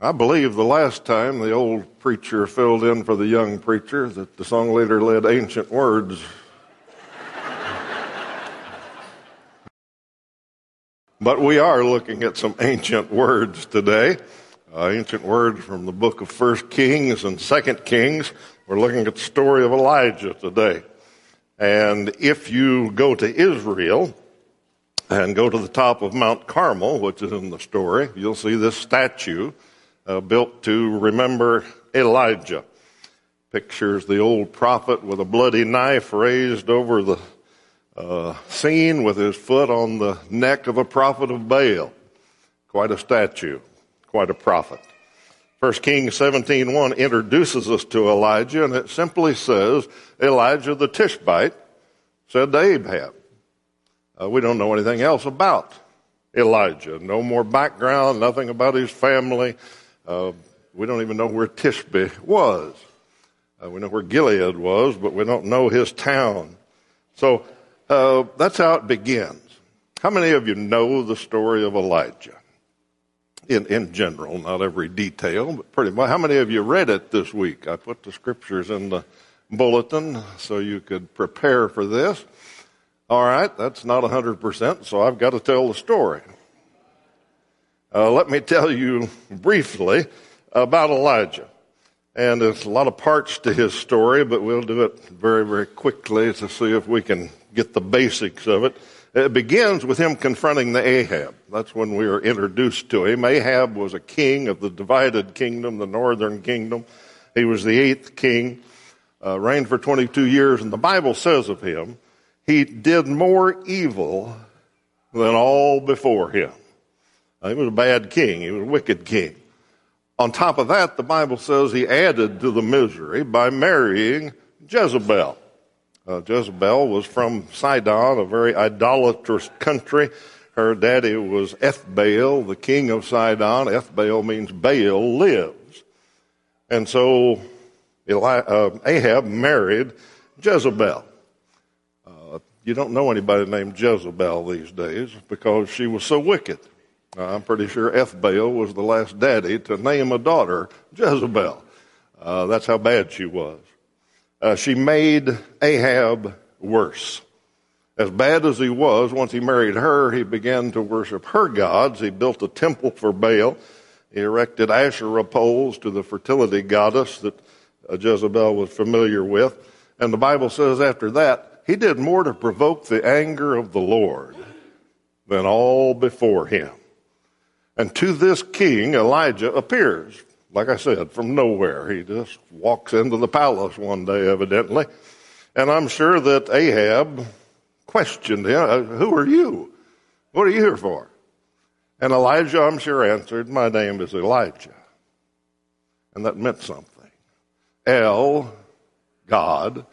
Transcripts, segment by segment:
I believe the last time the old preacher filled in for the young preacher that the song leader led ancient words. but we are looking at some ancient words today. Uh, ancient words from the book of First Kings and Second Kings. We're looking at the story of Elijah today. And if you go to Israel and go to the top of Mount Carmel, which is in the story, you'll see this statue uh, built to remember Elijah. Pictures the old prophet with a bloody knife raised over the uh, scene with his foot on the neck of a prophet of Baal. Quite a statue, quite a prophet. 1 Kings 17.1 introduces us to Elijah, and it simply says, Elijah the Tishbite said to Ahab. Uh, we don't know anything else about Elijah. No more background, nothing about his family. Uh, we don't even know where Tishbe was. Uh, we know where Gilead was, but we don't know his town. So uh, that's how it begins. How many of you know the story of Elijah? In, in general, not every detail, but pretty much. How many of you read it this week? I put the scriptures in the bulletin so you could prepare for this. All right, that's not 100%, so I've got to tell the story. Uh, let me tell you briefly about Elijah. And there's a lot of parts to his story, but we'll do it very, very quickly to see if we can get the basics of it. It begins with him confronting the Ahab. That's when we are introduced to him. Ahab was a king of the divided kingdom, the northern kingdom. He was the eighth king, uh, reigned for 22 years, and the Bible says of him, he did more evil than all before him. He was a bad king. He was a wicked king. On top of that, the Bible says he added to the misery by marrying Jezebel. Uh, Jezebel was from Sidon, a very idolatrous country. Her daddy was Ethbaal, the king of Sidon. Ethbaal means Baal lives. And so Eli- uh, Ahab married Jezebel. Uh, you don't know anybody named Jezebel these days because she was so wicked. I'm pretty sure Ethbaal was the last daddy to name a daughter Jezebel. Uh, that's how bad she was. Uh, she made Ahab worse. As bad as he was, once he married her, he began to worship her gods. He built a temple for Baal. He erected Asherah poles to the fertility goddess that uh, Jezebel was familiar with. And the Bible says after that, he did more to provoke the anger of the Lord than all before him. And to this king, Elijah appears, like I said, from nowhere. He just walks into the palace one day, evidently. And I'm sure that Ahab questioned him, uh, Who are you? What are you here for? And Elijah, I'm sure, answered, My name is Elijah. And that meant something. El, God,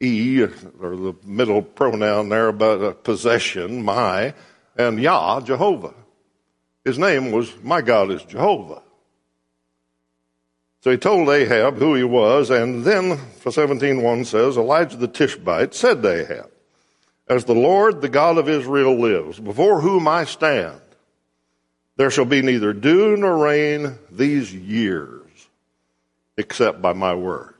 E, or the middle pronoun there about possession, my, and Yah, Jehovah. His name was, My God is Jehovah. So he told Ahab who he was, and then, for 17.1 says, Elijah the Tishbite said to Ahab, As the Lord, the God of Israel lives, before whom I stand, there shall be neither dew nor rain these years, except by my word.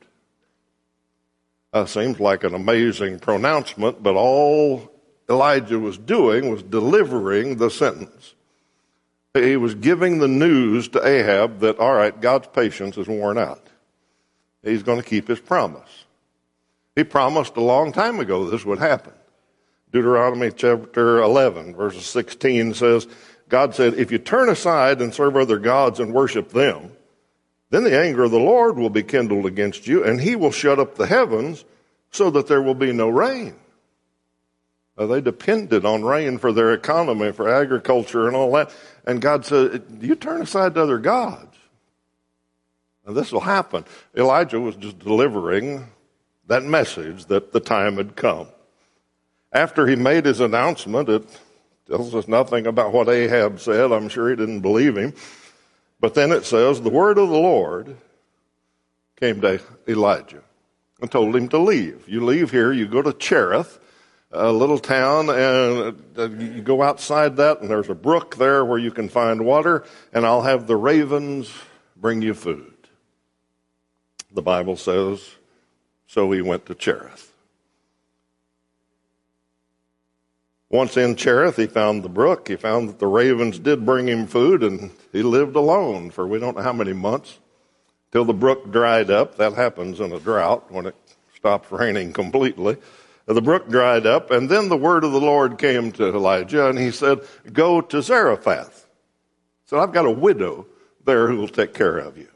That seems like an amazing pronouncement, but all Elijah was doing was delivering the sentence. He was giving the news to Ahab that, all right, God's patience is worn out. He's going to keep his promise. He promised a long time ago this would happen. Deuteronomy chapter 11, verses 16 says, God said, if you turn aside and serve other gods and worship them, then the anger of the Lord will be kindled against you, and he will shut up the heavens so that there will be no rain. Uh, they depended on rain for their economy, for agriculture, and all that. And God said, You turn aside to other gods. And this will happen. Elijah was just delivering that message that the time had come. After he made his announcement, it tells us nothing about what Ahab said. I'm sure he didn't believe him. But then it says, The word of the Lord came to Elijah and told him to leave. You leave here, you go to Cherith a little town, and uh, you go outside that, and there's a brook there where you can find water, and I'll have the ravens bring you food. The Bible says, so he went to Cherith. Once in Cherith, he found the brook. He found that the ravens did bring him food, and he lived alone for we don't know how many months till the brook dried up. That happens in a drought when it stops raining completely. Uh, the brook dried up, and then the word of the Lord came to Elijah, and he said, Go to Zarephath. So I've got a widow there who will take care of you.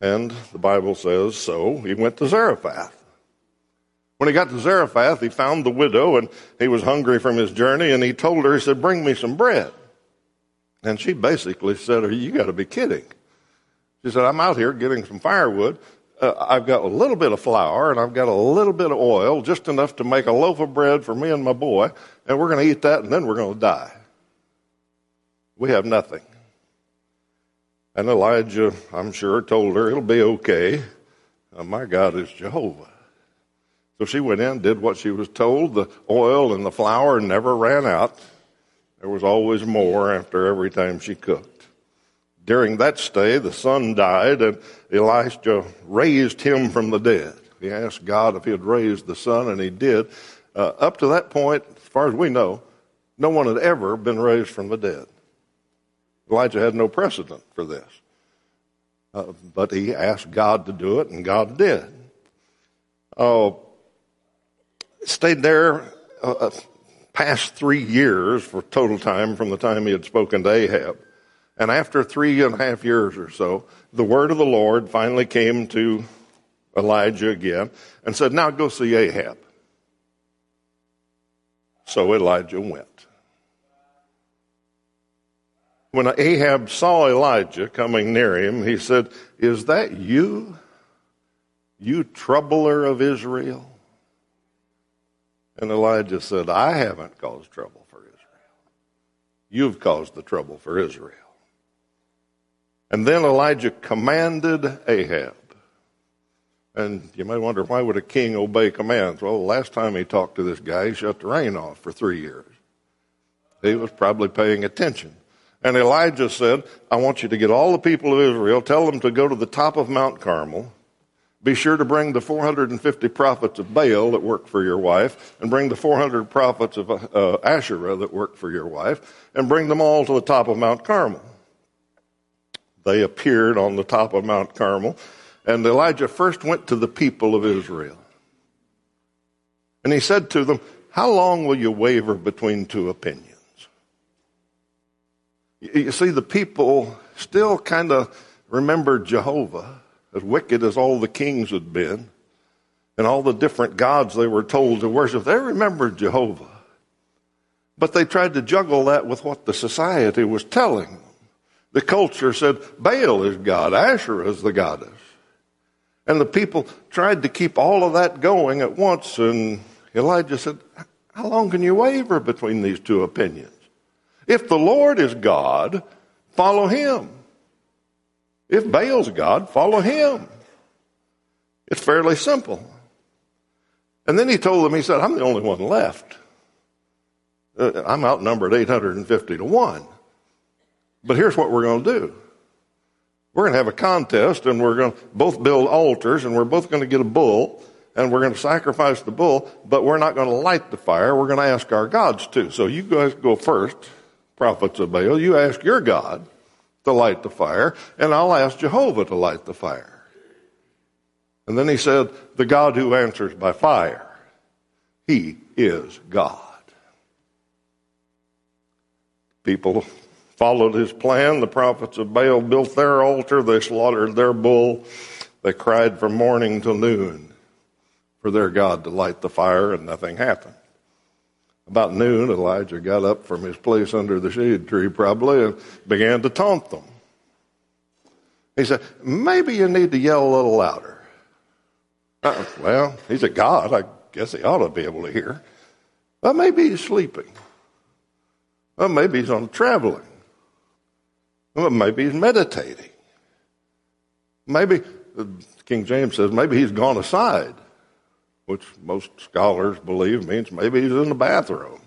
And the Bible says, so he went to Zarephath. When he got to Zarephath, he found the widow, and he was hungry from his journey, and he told her, he said, Bring me some bread. And she basically said, You got to be kidding. She said, I'm out here getting some firewood. Uh, I've got a little bit of flour, and I've got a little bit of oil, just enough to make a loaf of bread for me and my boy, and we're going to eat that, and then we're going to die. We have nothing. And Elijah, I'm sure, told her, It'll be okay. Uh, my God is Jehovah. So she went in, did what she was told. The oil and the flour never ran out. There was always more after every time she cooked. During that stay, the son died, and Elisha raised him from the dead. He asked God if he had raised the son, and he did. Uh, up to that point, as far as we know, no one had ever been raised from the dead. Elijah had no precedent for this. Uh, but he asked God to do it, and God did. Oh, stayed there uh, uh, past three years for total time from the time he had spoken to Ahab. And after three and a half years or so, the word of the Lord finally came to Elijah again and said, Now go see Ahab. So Elijah went. When Ahab saw Elijah coming near him, he said, Is that you, you troubler of Israel? And Elijah said, I haven't caused trouble for Israel. You've caused the trouble for Israel. And then Elijah commanded Ahab. And you may wonder, why would a king obey commands? Well, the last time he talked to this guy, he shut the rain off for three years. He was probably paying attention. And Elijah said, I want you to get all the people of Israel, tell them to go to the top of Mount Carmel. Be sure to bring the 450 prophets of Baal that work for your wife, and bring the 400 prophets of uh, Asherah that work for your wife, and bring them all to the top of Mount Carmel. They appeared on the top of Mount Carmel, and Elijah first went to the people of Israel. And he said to them, How long will you waver between two opinions? You see, the people still kind of remember Jehovah, as wicked as all the kings had been, and all the different gods they were told to worship. They remembered Jehovah. But they tried to juggle that with what the society was telling them. The culture said Baal is God, Asherah is the goddess. And the people tried to keep all of that going at once, and Elijah said, How long can you waver between these two opinions? If the Lord is God, follow him. If Baal's God, follow him. It's fairly simple. And then he told them, he said, I'm the only one left. Uh, I'm outnumbered 850 to 1. But here's what we're going to do. We're going to have a contest and we're going to both build altars and we're both going to get a bull and we're going to sacrifice the bull, but we're not going to light the fire. We're going to ask our gods to. So you guys go first prophets of Baal, you ask your God to light the fire, and I'll ask Jehovah to light the fire. And then he said, The God who answers by fire, he is God. People followed his plan. The prophets of Baal built their altar, they slaughtered their bull, they cried from morning till noon for their God to light the fire, and nothing happened. About noon, Elijah got up from his place under the shade tree, probably, and began to taunt them. He said, Maybe you need to yell a little louder. Uh, well, he's a God. I guess he ought to be able to hear. Well, maybe he's sleeping. Well, maybe he's on traveling. Well, maybe he's meditating. Maybe, uh, King James says, maybe he's gone aside which most scholars believe means maybe he's in the bathroom.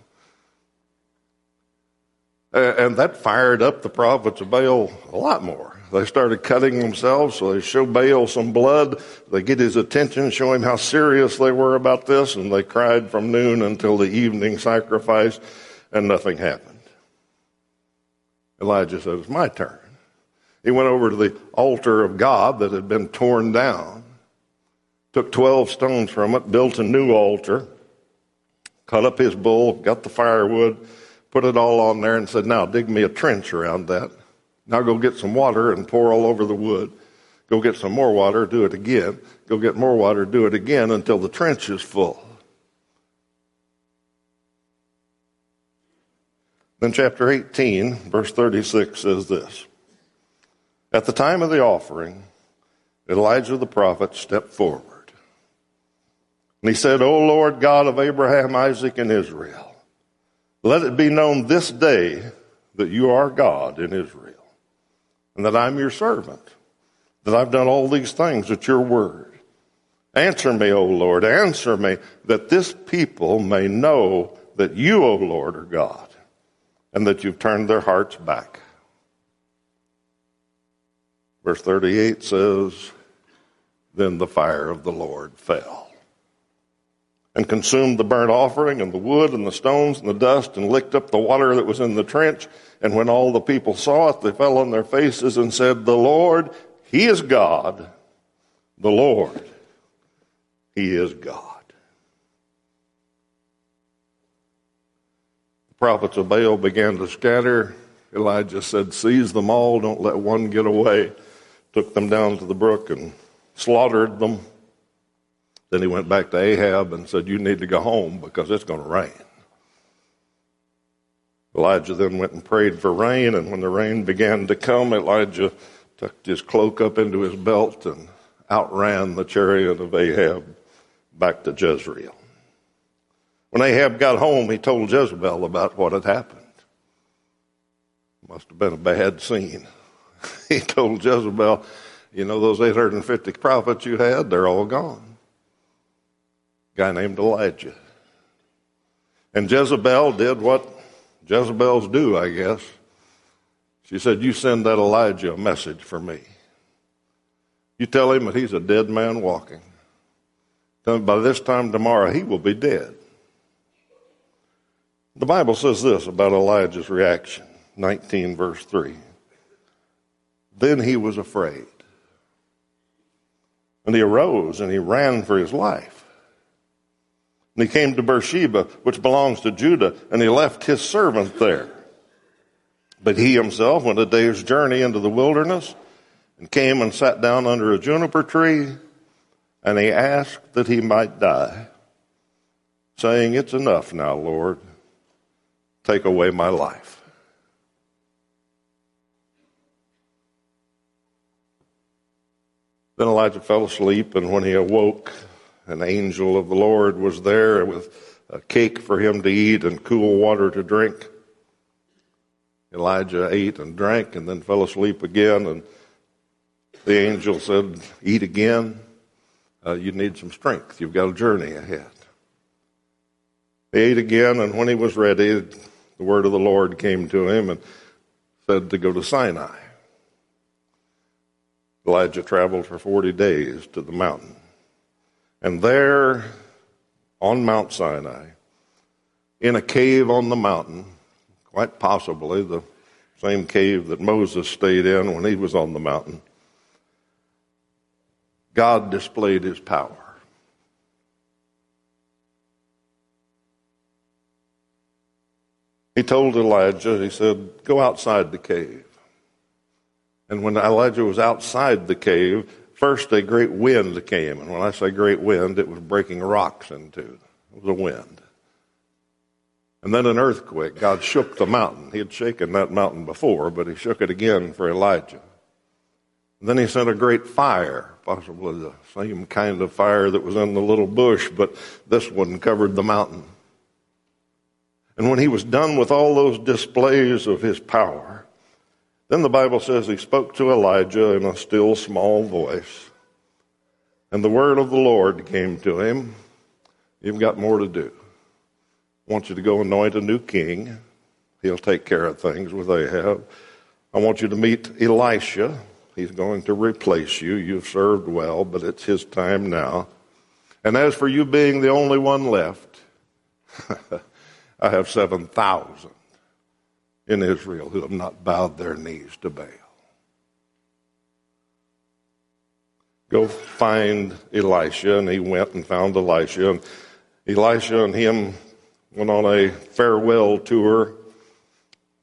And that fired up the prophets of Baal a lot more. They started cutting themselves, so they show Baal some blood. They get his attention, show him how serious they were about this, and they cried from noon until the evening sacrifice, and nothing happened. Elijah said, It's my turn. He went over to the altar of God that had been torn down, took 12 stones from it, built a new altar, cut up his bull, got the firewood, put it all on there, and said, Now dig me a trench around that. Now go get some water and pour all over the wood. Go get some more water, do it again. Go get more water, do it again until the trench is full. Then, chapter 18, verse 36 says this At the time of the offering, Elijah the prophet stepped forward. And he said, O Lord God of Abraham, Isaac, and Israel, let it be known this day that you are God in Israel, and that I'm your servant, that I've done all these things at your word. Answer me, O Lord, answer me, that this people may know that you, O Lord, are God and that you've turned their hearts back. Verse 38 says, Then the fire of the Lord fell and consumed the burnt offering and the wood and the stones and the dust and licked up the water that was in the trench. And when all the people saw it, they fell on their faces and said, The Lord, He is God. The Lord, He is God. Prophets of Baal began to scatter. Elijah said, Seize them all, don't let one get away. Took them down to the brook and slaughtered them. Then he went back to Ahab and said, You need to go home because it's going to rain. Elijah then went and prayed for rain, and when the rain began to come, Elijah tucked his cloak up into his belt and outran the chariot of Ahab back to Jezreel. When Ahab got home, he told Jezebel about what had happened. Must have been a bad scene. he told Jezebel, You know, those 850 prophets you had, they're all gone. A guy named Elijah. And Jezebel did what Jezebels do, I guess. She said, You send that Elijah a message for me. You tell him that he's a dead man walking. By this time tomorrow, he will be dead. The Bible says this about Elijah's reaction 19, verse 3. Then he was afraid. And he arose and he ran for his life. And he came to Beersheba, which belongs to Judah, and he left his servant there. But he himself went a day's journey into the wilderness and came and sat down under a juniper tree, and he asked that he might die, saying, It's enough now, Lord take away my life. Then Elijah fell asleep, and when he awoke, an angel of the Lord was there with a cake for him to eat and cool water to drink. Elijah ate and drank and then fell asleep again, and the angel said, Eat again. Uh, you need some strength. You've got a journey ahead. He ate again, and when he was ready, the word of the Lord came to him and said to go to Sinai. Elijah traveled for 40 days to the mountain. And there, on Mount Sinai, in a cave on the mountain, quite possibly the same cave that Moses stayed in when he was on the mountain, God displayed his power. He told Elijah, he said, Go outside the cave. And when Elijah was outside the cave, first a great wind came. And when I say great wind, it was breaking rocks into. It was a wind. And then an earthquake. God shook the mountain. He had shaken that mountain before, but he shook it again for Elijah. And then he sent a great fire, possibly the same kind of fire that was in the little bush, but this one covered the mountain. And when he was done with all those displays of his power, then the Bible says he spoke to Elijah in a still small voice. And the word of the Lord came to him You've got more to do. I want you to go anoint a new king. He'll take care of things with Ahab. I want you to meet Elisha. He's going to replace you. You've served well, but it's his time now. And as for you being the only one left, I have 7,000 in Israel who have not bowed their knees to Baal. Go find Elisha. And he went and found Elisha. And Elisha and him went on a farewell tour.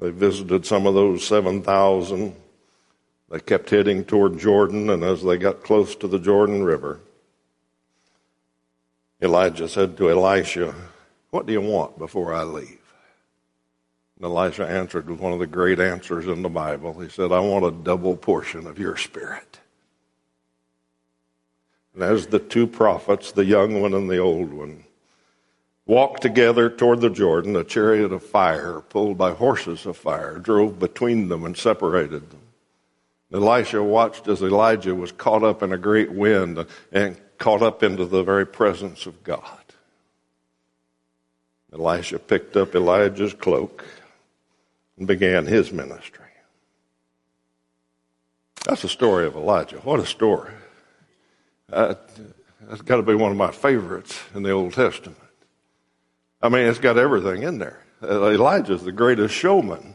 They visited some of those 7,000. They kept heading toward Jordan, and as they got close to the Jordan River, Elijah said to Elisha, What do you want before I leave? And Elisha answered with one of the great answers in the Bible. He said, I want a double portion of your spirit. And as the two prophets, the young one and the old one, walked together toward the Jordan, a chariot of fire, pulled by horses of fire, drove between them and separated them. Elisha watched as Elijah was caught up in a great wind and caught up into the very presence of God. Elisha picked up Elijah's cloak and began his ministry. That's the story of Elijah. What a story. That's got to be one of my favorites in the Old Testament. I mean, it's got everything in there. Uh, Elijah's the greatest showman.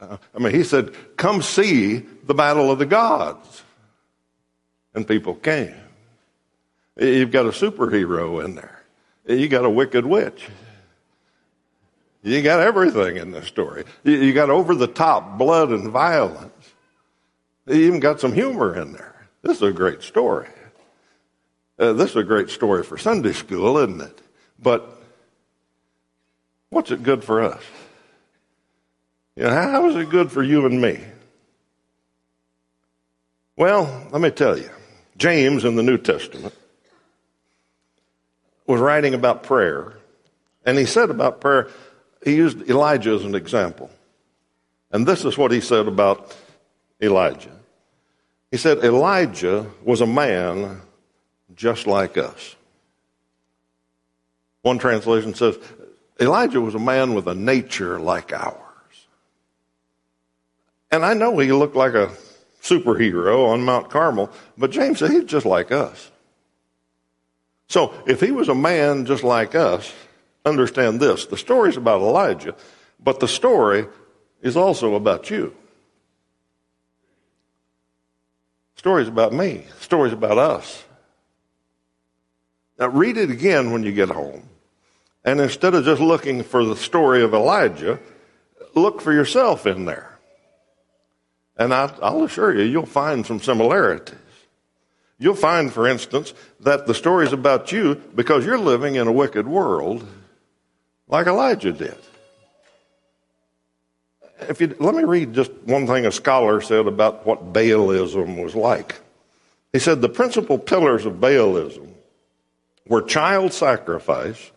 Uh, I mean, he said, Come see the battle of the gods. And people came. You've got a superhero in there, you got a wicked witch. You got everything in this story. You got over the top blood and violence. You even got some humor in there. This is a great story. Uh, this is a great story for Sunday school, isn't it? But what's it good for us? You know, how is it good for you and me? Well, let me tell you. James in the New Testament was writing about prayer, and he said about prayer, he used Elijah as an example. And this is what he said about Elijah. He said, Elijah was a man just like us. One translation says, Elijah was a man with a nature like ours. And I know he looked like a superhero on Mount Carmel, but James said he's just like us. So if he was a man just like us, understand this the story is about Elijah, but the story is also about you. Stories about me, stories about us. Now, read it again when you get home. And instead of just looking for the story of Elijah, look for yourself in there. And I, will assure you, you'll find some similarities. You'll find, for instance, that the story's about you because you're living in a wicked world like Elijah did if you, let me read just one thing a scholar said about what Baalism was like. He said the principal pillars of Baalism were child sacrifice,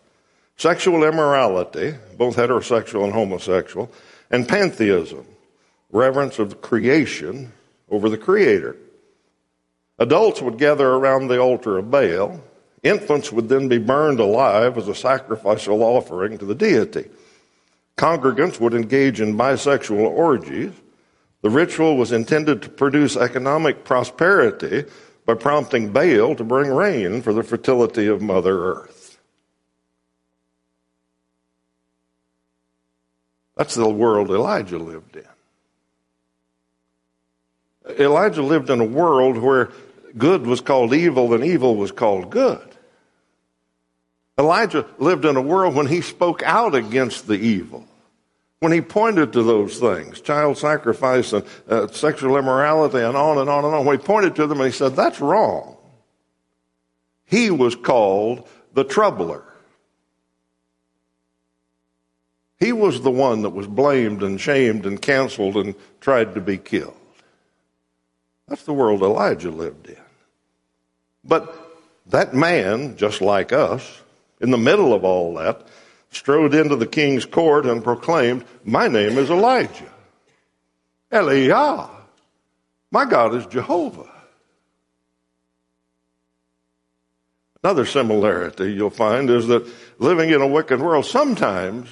sexual immorality, both heterosexual and homosexual, and pantheism, reverence of creation over the creator. Adults would gather around the altar of Baal. Infants would then be burned alive as a sacrificial offering to the deity. Congregants would engage in bisexual orgies. The ritual was intended to produce economic prosperity by prompting Baal to bring rain for the fertility of Mother Earth. That's the world Elijah lived in. Elijah lived in a world where good was called evil and evil was called good. Elijah lived in a world when he spoke out against the evil. When he pointed to those things, child sacrifice and uh, sexual immorality and on and on and on, when he pointed to them and he said, that's wrong. He was called the troubler. He was the one that was blamed and shamed and canceled and tried to be killed. That's the world Elijah lived in. But that man, just like us, in the middle of all that, strode into the king's court and proclaimed, My name is Elijah. Eliah. My God is Jehovah. Another similarity you'll find is that living in a wicked world, sometimes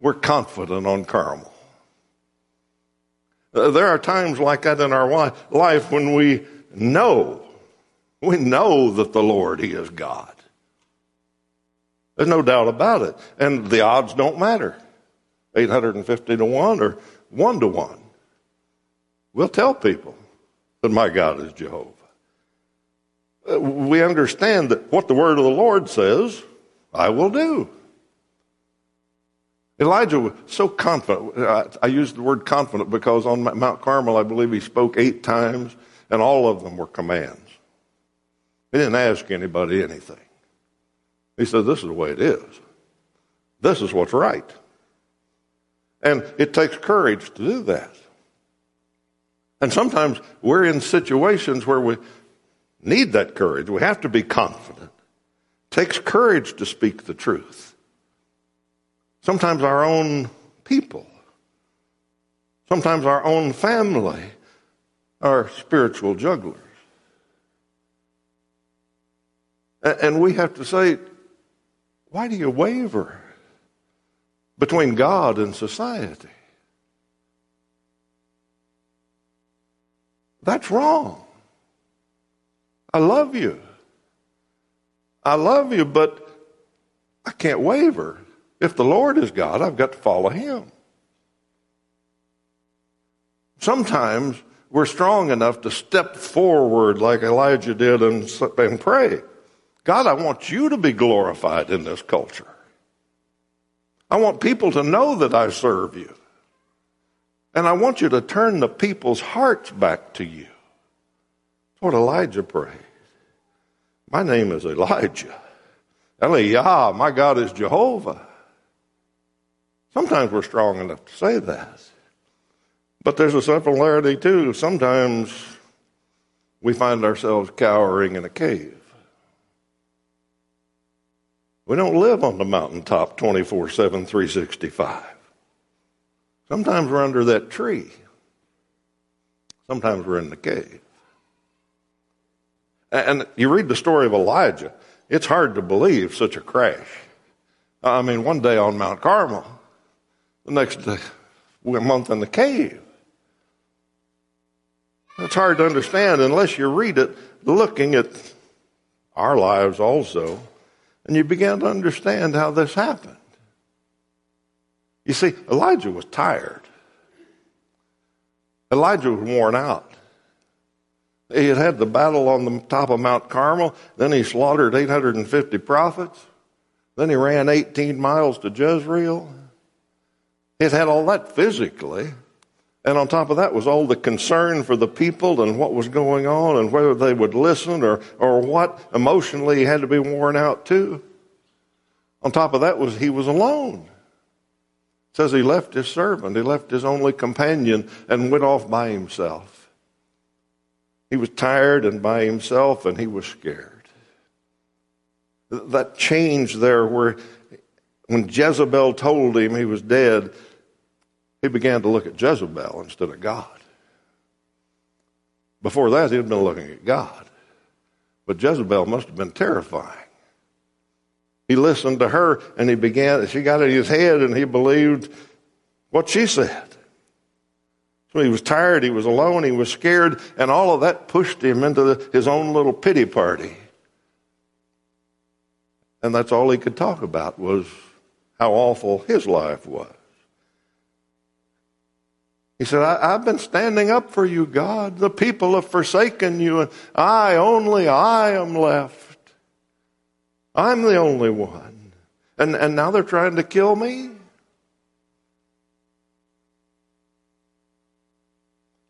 we're confident on Carmel. Uh, there are times like that in our life when we know, we know that the Lord, He is God. There's no doubt about it. And the odds don't matter 850 to 1 or 1 to 1. We'll tell people that my God is Jehovah. Uh, we understand that what the word of the Lord says, I will do. Elijah was so confident. I, use the word confident because on Mount Carmel, I believe he spoke eight times, and all of them were commands. He didn't ask anybody anything. He said, This is the way it is. This is what's right. And it takes courage to do that. And sometimes we're in situations where we need that courage. We have to be confident. It takes courage to speak the truth. Sometimes our own people, sometimes our own family are spiritual jugglers. And we have to say, why do you waver between God and society? That's wrong. I love you. I love you, but I can't waver. If the Lord is God, I've got to follow Him. Sometimes we're strong enough to step forward like Elijah did and, and pray. God, I want you to be glorified in this culture. I want people to know that I serve you. And I want you to turn the people's hearts back to you. That's what Elijah prayed. My name is Elijah. Eliah, my God is Jehovah. Sometimes we're strong enough to say that. But there's a similarity too. Sometimes we find ourselves cowering in a cave. We don't live on the mountaintop 24 7, 365. Sometimes we're under that tree. Sometimes we're in the cave. And you read the story of Elijah, it's hard to believe such a crash. I mean, one day on Mount Carmel, the next day, month in the cave. It's hard to understand unless you read it looking at our lives also, and you begin to understand how this happened. You see, Elijah was tired. Elijah was worn out. He had had the battle on the top of Mount Carmel. Then he slaughtered 850 prophets. Then he ran 18 miles to Jezreel. Had had all that physically. And on top of that was all the concern for the people and what was going on and whether they would listen or, or what. Emotionally, he had to be worn out too. On top of that was he was alone. It says he left his servant, he left his only companion and went off by himself. He was tired and by himself and he was scared. That change there where when Jezebel told him he was dead, he began to look at Jezebel instead of God. Before that, he had been looking at God. But Jezebel must have been terrifying. He listened to her and he began, she got in his head and he believed what she said. So he was tired, he was alone, he was scared, and all of that pushed him into the, his own little pity party. And that's all he could talk about was how awful his life was. He said, I, have been standing up for you, God. The people have forsaken you, and I, only I am left. I'm the only one. And, and now they're trying to kill me?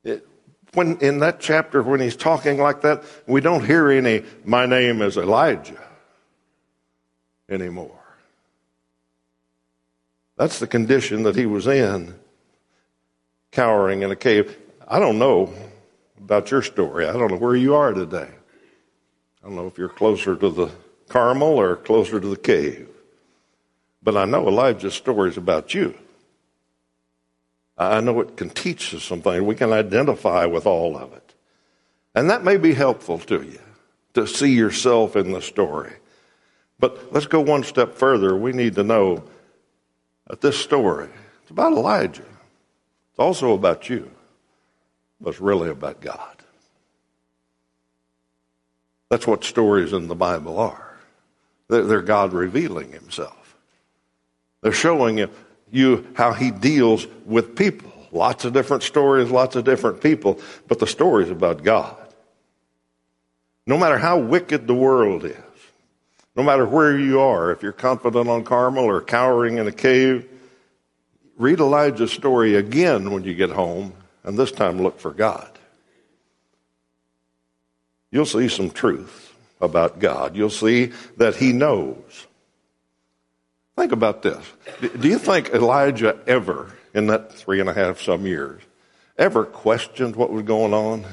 It, when in that chapter, when he's talking like that, we don't hear any, my name is Elijah anymore. That's the condition that he was in cowering in a cave. I don't know about your story. I don't know where you are today. I don't know if you're closer to the Carmel or closer to the cave. But I know Elijah's story is about you. I know it can teach us something. We can identify with all of it. And that may be helpful to you to see yourself in the story. But let's go one step further. We need to know that this story, it's about Elijah. It's also about you. but it's really about God. That's what stories in the Bible are. They're God revealing himself. They're showing you how he deals with people. Lots of different stories, lots of different people, but the story is about God. No matter how wicked the world is, no matter where you are, if you're confident on Carmel or cowering in a cave, read Elijah's story again when you get home, and this time look for God. You'll see some truth about God. You'll see that He knows. Think about this. Do you think Elijah ever, in that three and a half some years, ever questioned what was going on?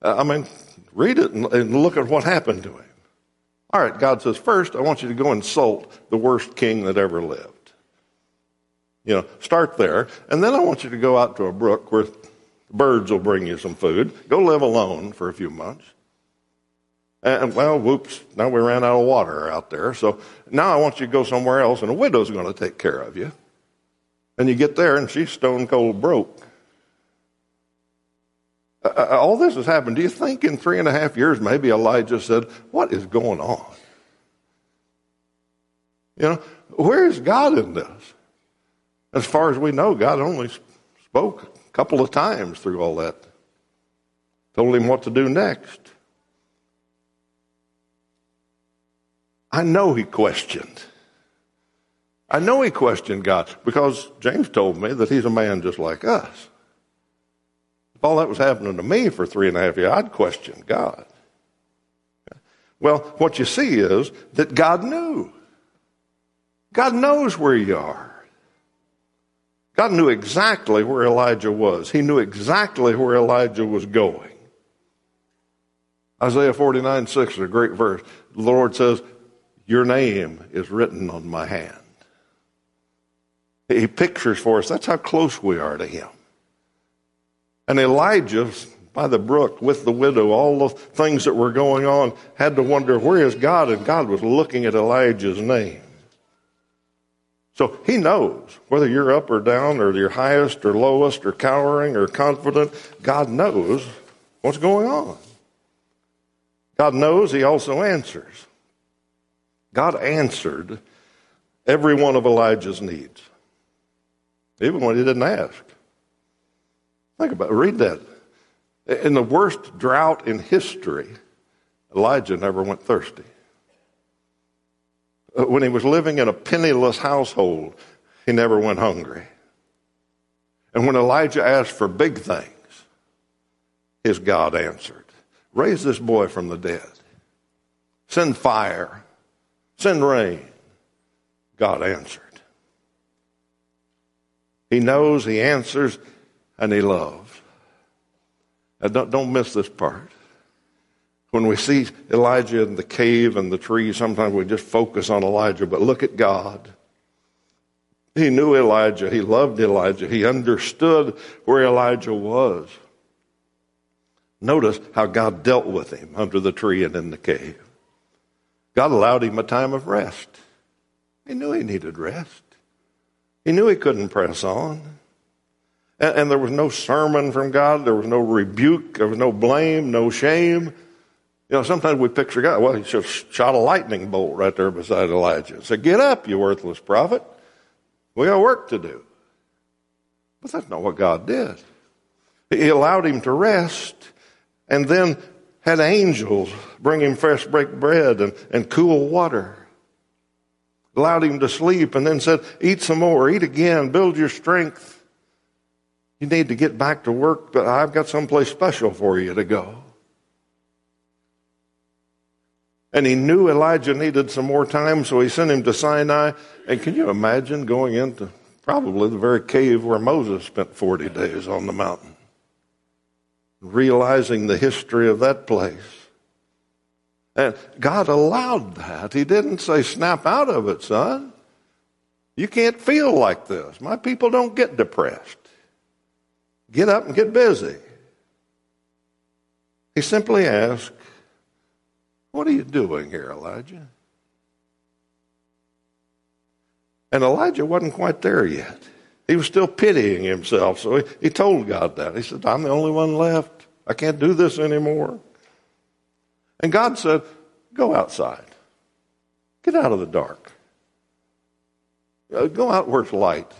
Uh, I mean, read it and look at what happened to him. All right, God says, first, I want you to go insult the worst king that ever lived. You know, start there. And then I want you to go out to a brook where birds will bring you some food. Go live alone for a few months. And well, whoops, now we ran out of water out there. So now I want you to go somewhere else, and a widow's going to take care of you. And you get there, and she's stone cold broke. Uh, uh, all this has happened. Do you think in three and a half years, maybe Elijah said, What is going on? You know, where is God in this? As far as we know, God only spoke a couple of times through all that, told him what to do next. I know he questioned. I know he questioned God because James told me that he's a man just like us. If all that was happening to me for three and a half years, I'd question God. Well, what you see is that God knew. God knows where you are. God knew exactly where Elijah was. He knew exactly where Elijah was going. Isaiah 49 6 is a great verse. The Lord says, Your name is written on my hand. He pictures for us, that's how close we are to Him. And Elijah, by the brook with the widow, all the things that were going on, had to wonder, where is God? And God was looking at Elijah's name. So he knows whether you're up or down, or you're highest or lowest, or cowering or confident, God knows what's going on. God knows, He also answers. God answered every one of Elijah's needs, even when he didn't ask. Think about it. Read that. In the worst drought in history, Elijah never went thirsty. Uh, when he was living in a penniless household, he never went hungry. And when Elijah asked for big things, his God answered Raise this boy from the dead, send fire, send rain. God answered. He knows, he answers, and he loves. Now don't, don't miss this part. When we see Elijah in the cave and the tree, sometimes we just focus on Elijah, but look at God. He knew Elijah. He loved Elijah. He understood where Elijah was. Notice how God dealt with him under the tree and in the cave. God allowed him a time of rest. He knew he needed rest. He knew he couldn't press on. And, and there was no sermon from God. There was no rebuke. There was no blame, no shame. You know, sometimes we picture God, well, he have shot a lightning bolt right there beside Elijah and said, Get up, you worthless prophet. We got work to do. But that's not what God did. He allowed him to rest and then had angels bring him fresh baked bread and, and cool water. Allowed him to sleep and then said, Eat some more, eat again, build your strength. You need to get back to work, but I've got someplace special for you to go. And he knew Elijah needed some more time, so he sent him to Sinai. And can you imagine going into probably the very cave where Moses spent 40 days on the mountain? Realizing the history of that place. And God allowed that. He didn't say, snap out of it, son. You can't feel like this. My people don't get depressed. Get up and get busy. He simply asked, What are you doing here, Elijah? And Elijah wasn't quite there yet. He was still pitying himself. So he, he told God that. He said, I'm the only one left. I can't do this anymore. And God said, Go outside. Get out of the dark. Uh, go out where it's light.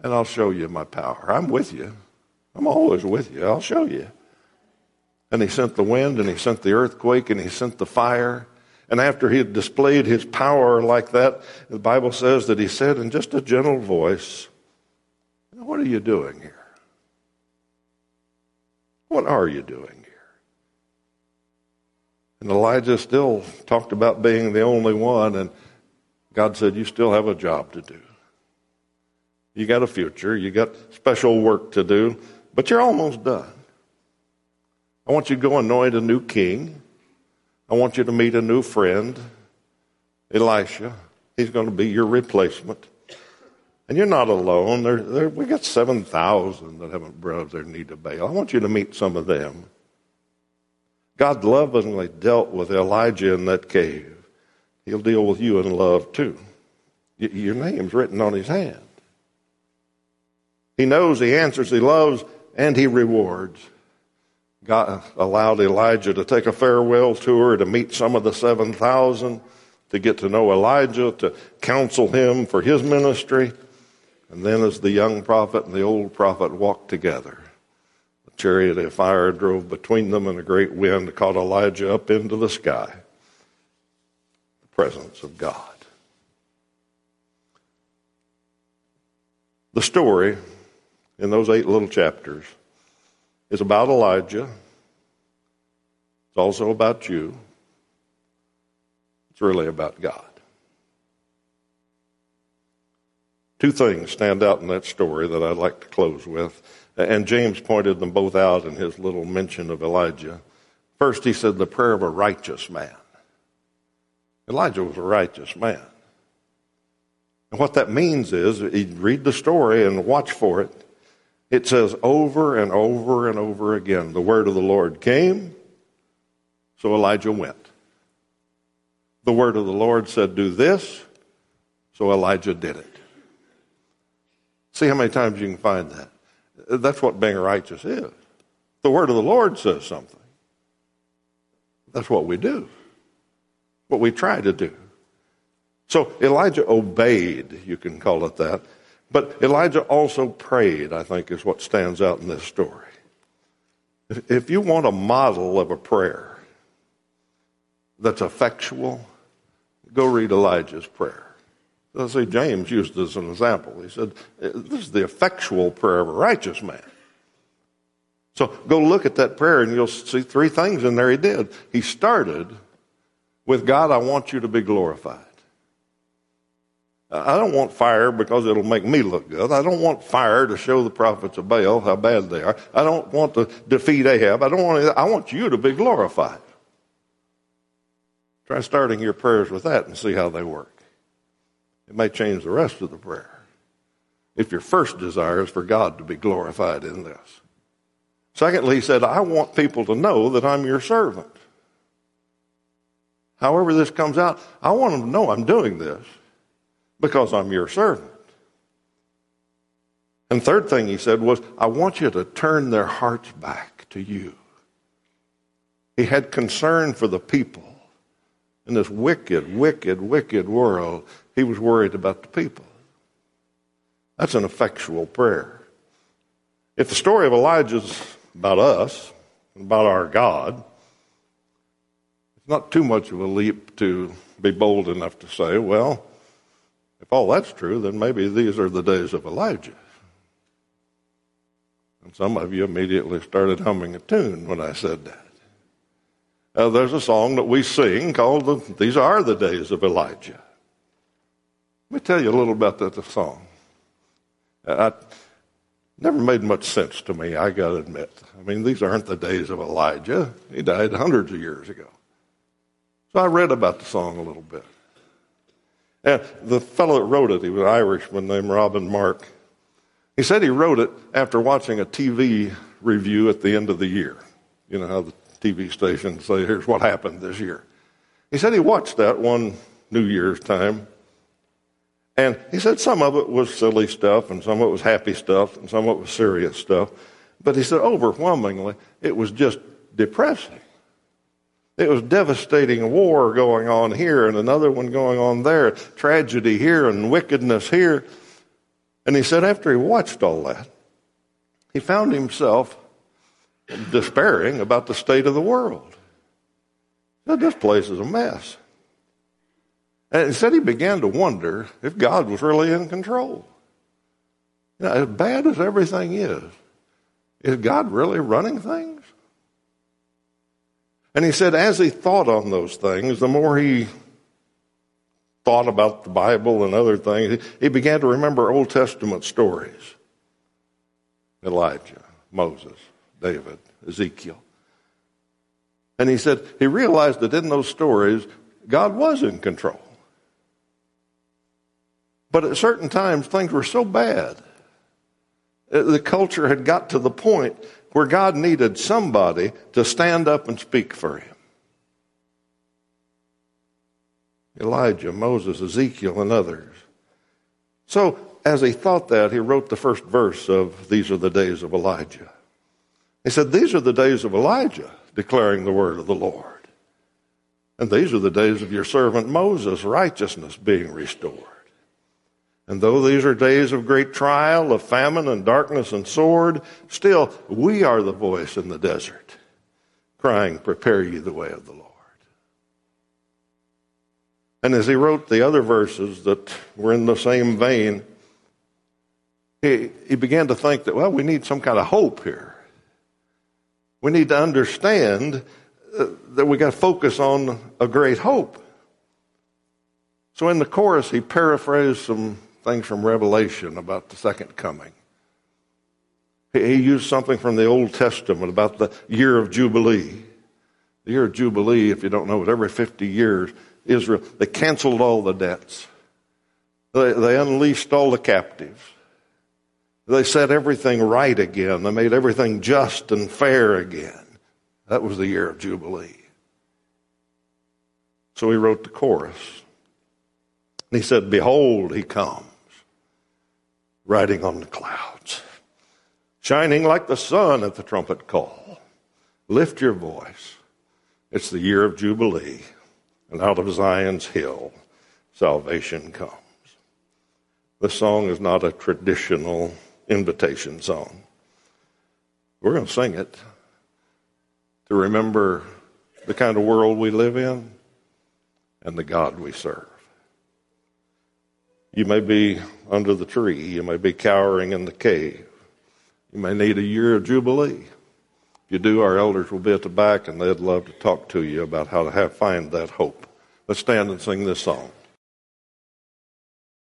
And I'll show you my power. I'm with you. I'm always with you. I'll show you. And he sent the wind, and he sent the earthquake, and he sent the fire. And after he had displayed his power like that, the Bible says that he said in just a gentle voice, What are you doing here? What are you doing here? And Elijah still talked about being the only one, and God said, You still have a job to do. You got a future, you got special work to do, but you're almost done. I want you to go anoint a new king. I want you to meet a new friend, Elisha. He's going to be your replacement. And you're not alone. There, there, we got 7,000 that haven't bowed their knee to Baal. I want you to meet some of them. God lovingly dealt with Elijah in that cave. He'll deal with you in love too. Your name's written on his hand. He knows, he answers, he loves, and he rewards. God allowed Elijah to take a farewell tour to meet some of the 7,000, to get to know Elijah, to counsel him for his ministry. And then, as the young prophet and the old prophet walked together, the chariot of fire drove between them, and a great wind caught Elijah up into the sky. The presence of God. The story in those eight little chapters is about Elijah. It's also about you. It's really about God. Two things stand out in that story that I'd like to close with. And James pointed them both out in his little mention of Elijah. First, he said, the prayer of a righteous man. Elijah was a righteous man. And what that means is, read the story and watch for it. It says over and over and over again the word of the Lord came, so Elijah went. The word of the Lord said, Do this, so Elijah did it. See how many times you can find that. That's what being righteous is. The word of the Lord says something. That's what we do, what we try to do. So Elijah obeyed, you can call it that. But Elijah also prayed, I think, is what stands out in this story. If you want a model of a prayer that's effectual, go read Elijah's prayer. Let's see, James used this as an example. He said, uh, This is the effectual prayer of a righteous man. So go look at that prayer and you'll see three things in there he did. He started with God, I want you to be glorified. I don't want fire because it'll make me look good. I don't want fire to show the prophets of Baal how bad they are. I don't want to defeat Ahab. I don't want I want you to be glorified. Try starting your prayers with that and see how they work. It may change the rest of the prayer. If your first desire is for God to be glorified in this. Secondly, he said, I want people to know that I'm your servant. However, this comes out, I want them to know I'm doing this because I'm your servant. And third thing he said was, I want you to turn their hearts back to you. He had concern for the people. In this wicked, wicked, wicked world, he was worried about the people. That's an effectual prayer. If the story of Elijah is about us, about our God, it's not too much of a leap to be bold enough to say, well, if all that's true, then maybe these are the days of Elijah. And some of you immediately started humming a tune when I said that. There's a song that we sing called the, These Are the Days of Elijah. Let me tell you a little about that the song. Uh, I, never made much sense to me, I got to admit. I mean, these aren't the days of Elijah. He died hundreds of years ago. So I read about the song a little bit. And the fellow that wrote it, he was an Irishman named Robin Mark. He said he wrote it after watching a TV review at the end of the year. You know how the TV stations say, here's what happened this year. He said he watched that one New Year's time, And he said some of it was silly stuff, and some of it was happy stuff, and some of it was serious stuff. But he said overwhelmingly, it was just depressing. It was devastating war going on here and another one going on there, tragedy here and wickedness here. And he said after he watched all that, he found himself despairing about the state of the world. He said, This place is a mess. And he said he began to wonder if God was really in control. You know, as bad as everything is, is God really running things? And he said, as he thought on those things, the more he thought about the Bible and other things, he began to remember Old Testament stories Elijah, Moses, David, Ezekiel. And he said he realized that in those stories, God was in control. But at certain times, things were so bad. Uh, the culture had got to the point where God needed somebody to stand up and speak for him. Elijah, Moses, Ezekiel, and others. So, as he thought that, he wrote the first verse of These Are the Days of Elijah. He said, These are the days of Elijah, declaring the word of the Lord. And these are the days of your servant Moses, righteousness being restored. And though these are days of great trial, of famine and darkness and sword, still we are the voice in the desert, crying, Prepare ye the way of the Lord. And as he wrote the other verses that were in the same vein, he, he began to think that, well, we need some kind of hope here. We need to understand uh, that we got to focus on a great hope. So in the chorus, he paraphrased some things from Revelation about the second coming. He used something from the Old Testament about the year of Jubilee. The year of Jubilee, if you don't know it, every 50 years, Israel, they canceled all the debts. They, they unleashed all the captives. They set everything right again. They made everything just and fair again. That was the year of Jubilee. So he wrote the chorus. And he said, Behold, he comes riding on the clouds, shining like the sun at the trumpet call. Lift your voice. It's the year of Jubilee, and out of Zion's hill, salvation comes. The song is not a traditional invitation song. We're going to sing it to remember the kind of world we live in and the God we serve. You may be under the tree. You may be cowering in the cave. You may need a year of Jubilee. If you do, our elders will be at the back and they'd love to talk to you about how to have, find that hope. Let's stand and sing this song.